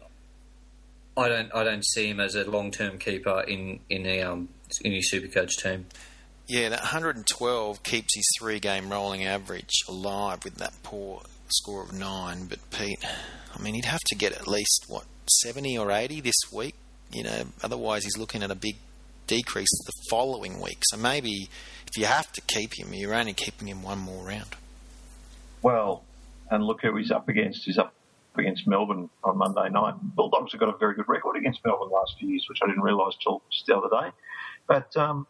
I don't I don't see him as a long term keeper in in a um, in his Supercoach team. Yeah, that 112 keeps his three game rolling average alive with that poor score of nine. But Pete, I mean, he'd have to get at least what 70 or 80 this week. You know, otherwise he's looking at a big decrease the following week. So maybe if you have to keep him, you're only keeping him one more round. Well, and look who he's up against. He's up against Melbourne on Monday night. Bulldogs have got a very good record against Melbourne last few years, which I didn't realise till just the other day. But um,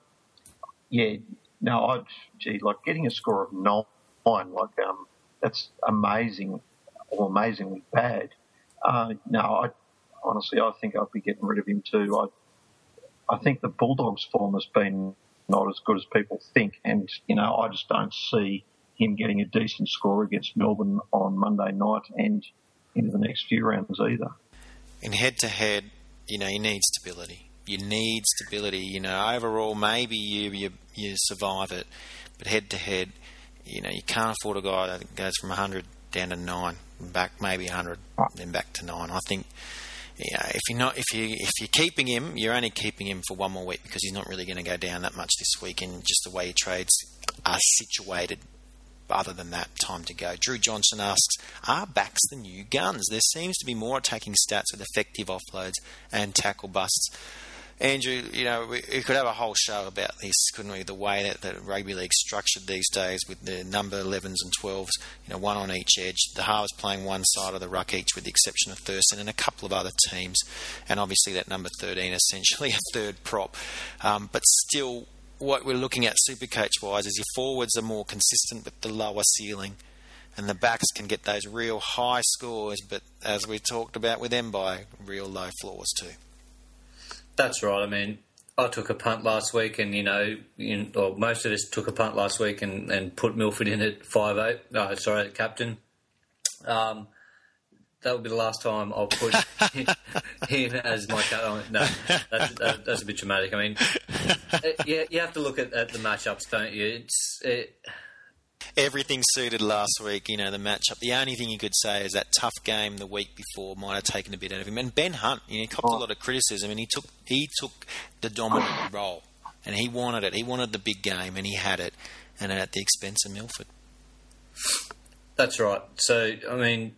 yeah, no, I'd gee, like getting a score of nine, like um, that's amazing or amazingly bad. Uh, no, I honestly, I think I'd be getting rid of him too. I, I think the Bulldogs' form has been not as good as people think, and you know, I just don't see him getting a decent score against Melbourne on Monday night and into the next few rounds either. In head to head, you know, you need stability. You need stability. You know, overall, maybe you you, you survive it, but head to head, you know, you can't afford a guy that goes from 100 down to nine, back maybe 100, then back to nine. I think yeah, if you're not if you if you're keeping him, you're only keeping him for one more week because he's not really going to go down that much this week, and just the way trades are situated. Other than that, time to go. Drew Johnson asks, "Are backs the new guns? There seems to be more attacking stats with effective offloads and tackle busts." Andrew, you know, we, we, could have a whole show about this, couldn't we? The way that, that rugby league's structured these days with the number 11s and 12s, you know, one on each edge. The halves playing one side of the ruck each with the exception of Thurston and a couple of other teams. And obviously that number 13, essentially a third prop. Um, but still, what we're looking at supercoach wise is your forwards are more consistent with the lower ceiling. And the backs can get those real high scores, but as we talked about with by real low floors too. That's right. I mean, I took a punt last week, and you know, you, or most of us took a punt last week and, and put Milford in at five eight. Oh, sorry, captain. Um, that will be the last time I'll put [LAUGHS] him as my captain. No, that's, that, that's a bit dramatic. I mean, it, yeah, you have to look at, at the matchups, don't you? It's it, everything suited last week. You know, the matchup. The only thing you could say is that tough game the week before might have taken a bit out of him. And Ben Hunt, you know, he copped a oh. lot of criticism, and he took he took the dominant role, and he wanted it. He wanted the big game, and he had it, and at the expense of Milford. That's right. So, I mean,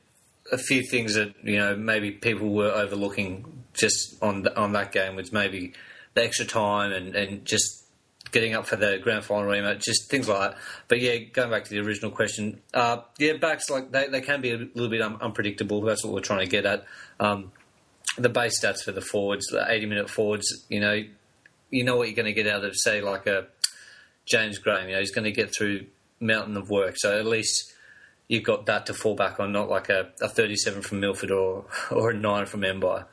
a few things that you know maybe people were overlooking just on the, on that game was maybe the extra time and, and just getting up for the grand final rematch, just things like that. But yeah, going back to the original question, uh, yeah, backs like they, they can be a little bit un- unpredictable. That's what we're trying to get at. Um, the base stats for the forwards, the eighty minute forwards, you know, you know what you're going to get out of say like a James Graham. You know, he's going to get through mountain of work. So at least you've got that to fall back on, not like a, a 37 from Milford or or a nine from Mbye.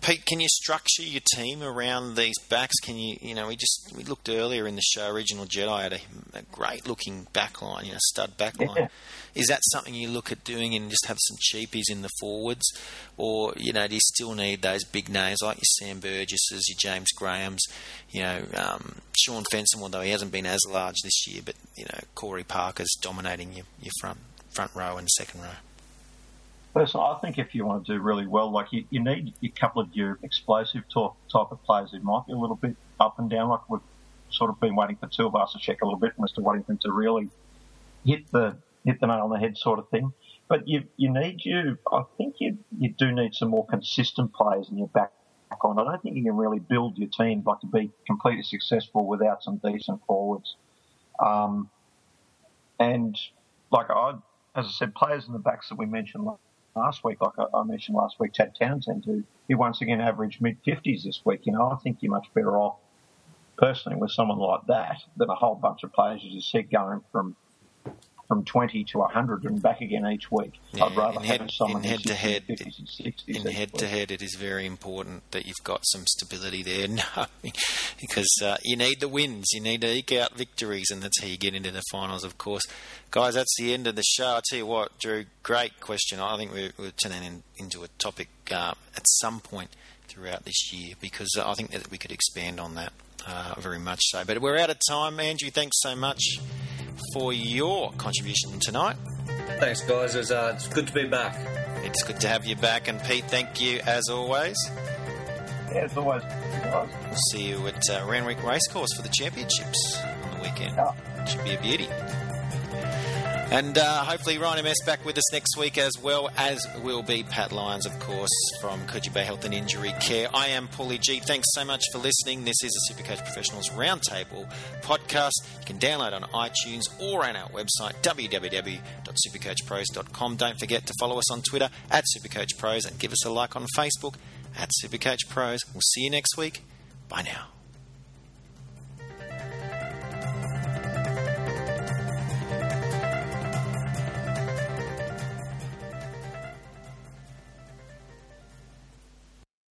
Pete, can you structure your team around these backs? Can you, you know, we just we looked earlier in the show. Original Jedi had a, a great looking back line, you know, stud backline. Yeah. Is that something you look at doing and just have some cheapies in the forwards, or you know, do you still need those big names like your Sam Burgesses, your James Grahams, you know, um, Shaun Fensom, although he hasn't been as large this year, but you know, Corey Parker's dominating your, your front front row and second row. Personally, I think if you want to do really well, like you, you need a couple of your explosive type, type of players who might be a little bit up and down, like we've sort of been waiting for Tuivasa-Sheck a little bit, for him to really hit the hit the nail on the head sort of thing. But you you need you. I think you you do need some more consistent players in your back on. I don't think you can really build your team like to be completely successful without some decent forwards. Um, and like I, as I said, players in the backs that we mentioned last week, like I, mentioned last week, Chad Townsend, who, who once again averaged mid 50s this week. You know, I think you're much better off personally with someone like that than a whole bunch of players, as you said, going from from 20 to 100 and back again each week. Yeah, I'd rather head, have someone in head to head, 50s and 60s. In head to head, it is very important that you've got some stability there. [LAUGHS] No, because uh, you need the wins, you need to eke out victories, and that's how you get into the finals, of course. Guys, that's the end of the show. I tell you what, Drew, great question. I think we're, we're turning in, into a topic uh, at some point throughout this year because I think that we could expand on that uh, very much so. But we're out of time, Andrew. Thanks so much for your contribution tonight. Thanks, guys. It's, uh, it's good to be back. It's good to have you back. And Pete, thank you as always. Yeah, as always. We'll see you at uh, Randwick Racecourse for the championships on the weekend. Yeah. Should be a beauty. And uh, hopefully Ryan MS back with us next week as well as will be Pat Lyons, of course, from Coogee Bay Health and Injury Care. I am Paulie G. Thanks so much for listening. This is a Supercoach Professionals Roundtable podcast. You can download on iTunes or on our website, www.supercoachpros.com. Don't forget to follow us on Twitter at Supercoach Pros and give us a like on Facebook at Supercoach Pros. We'll see you next week. Bye now.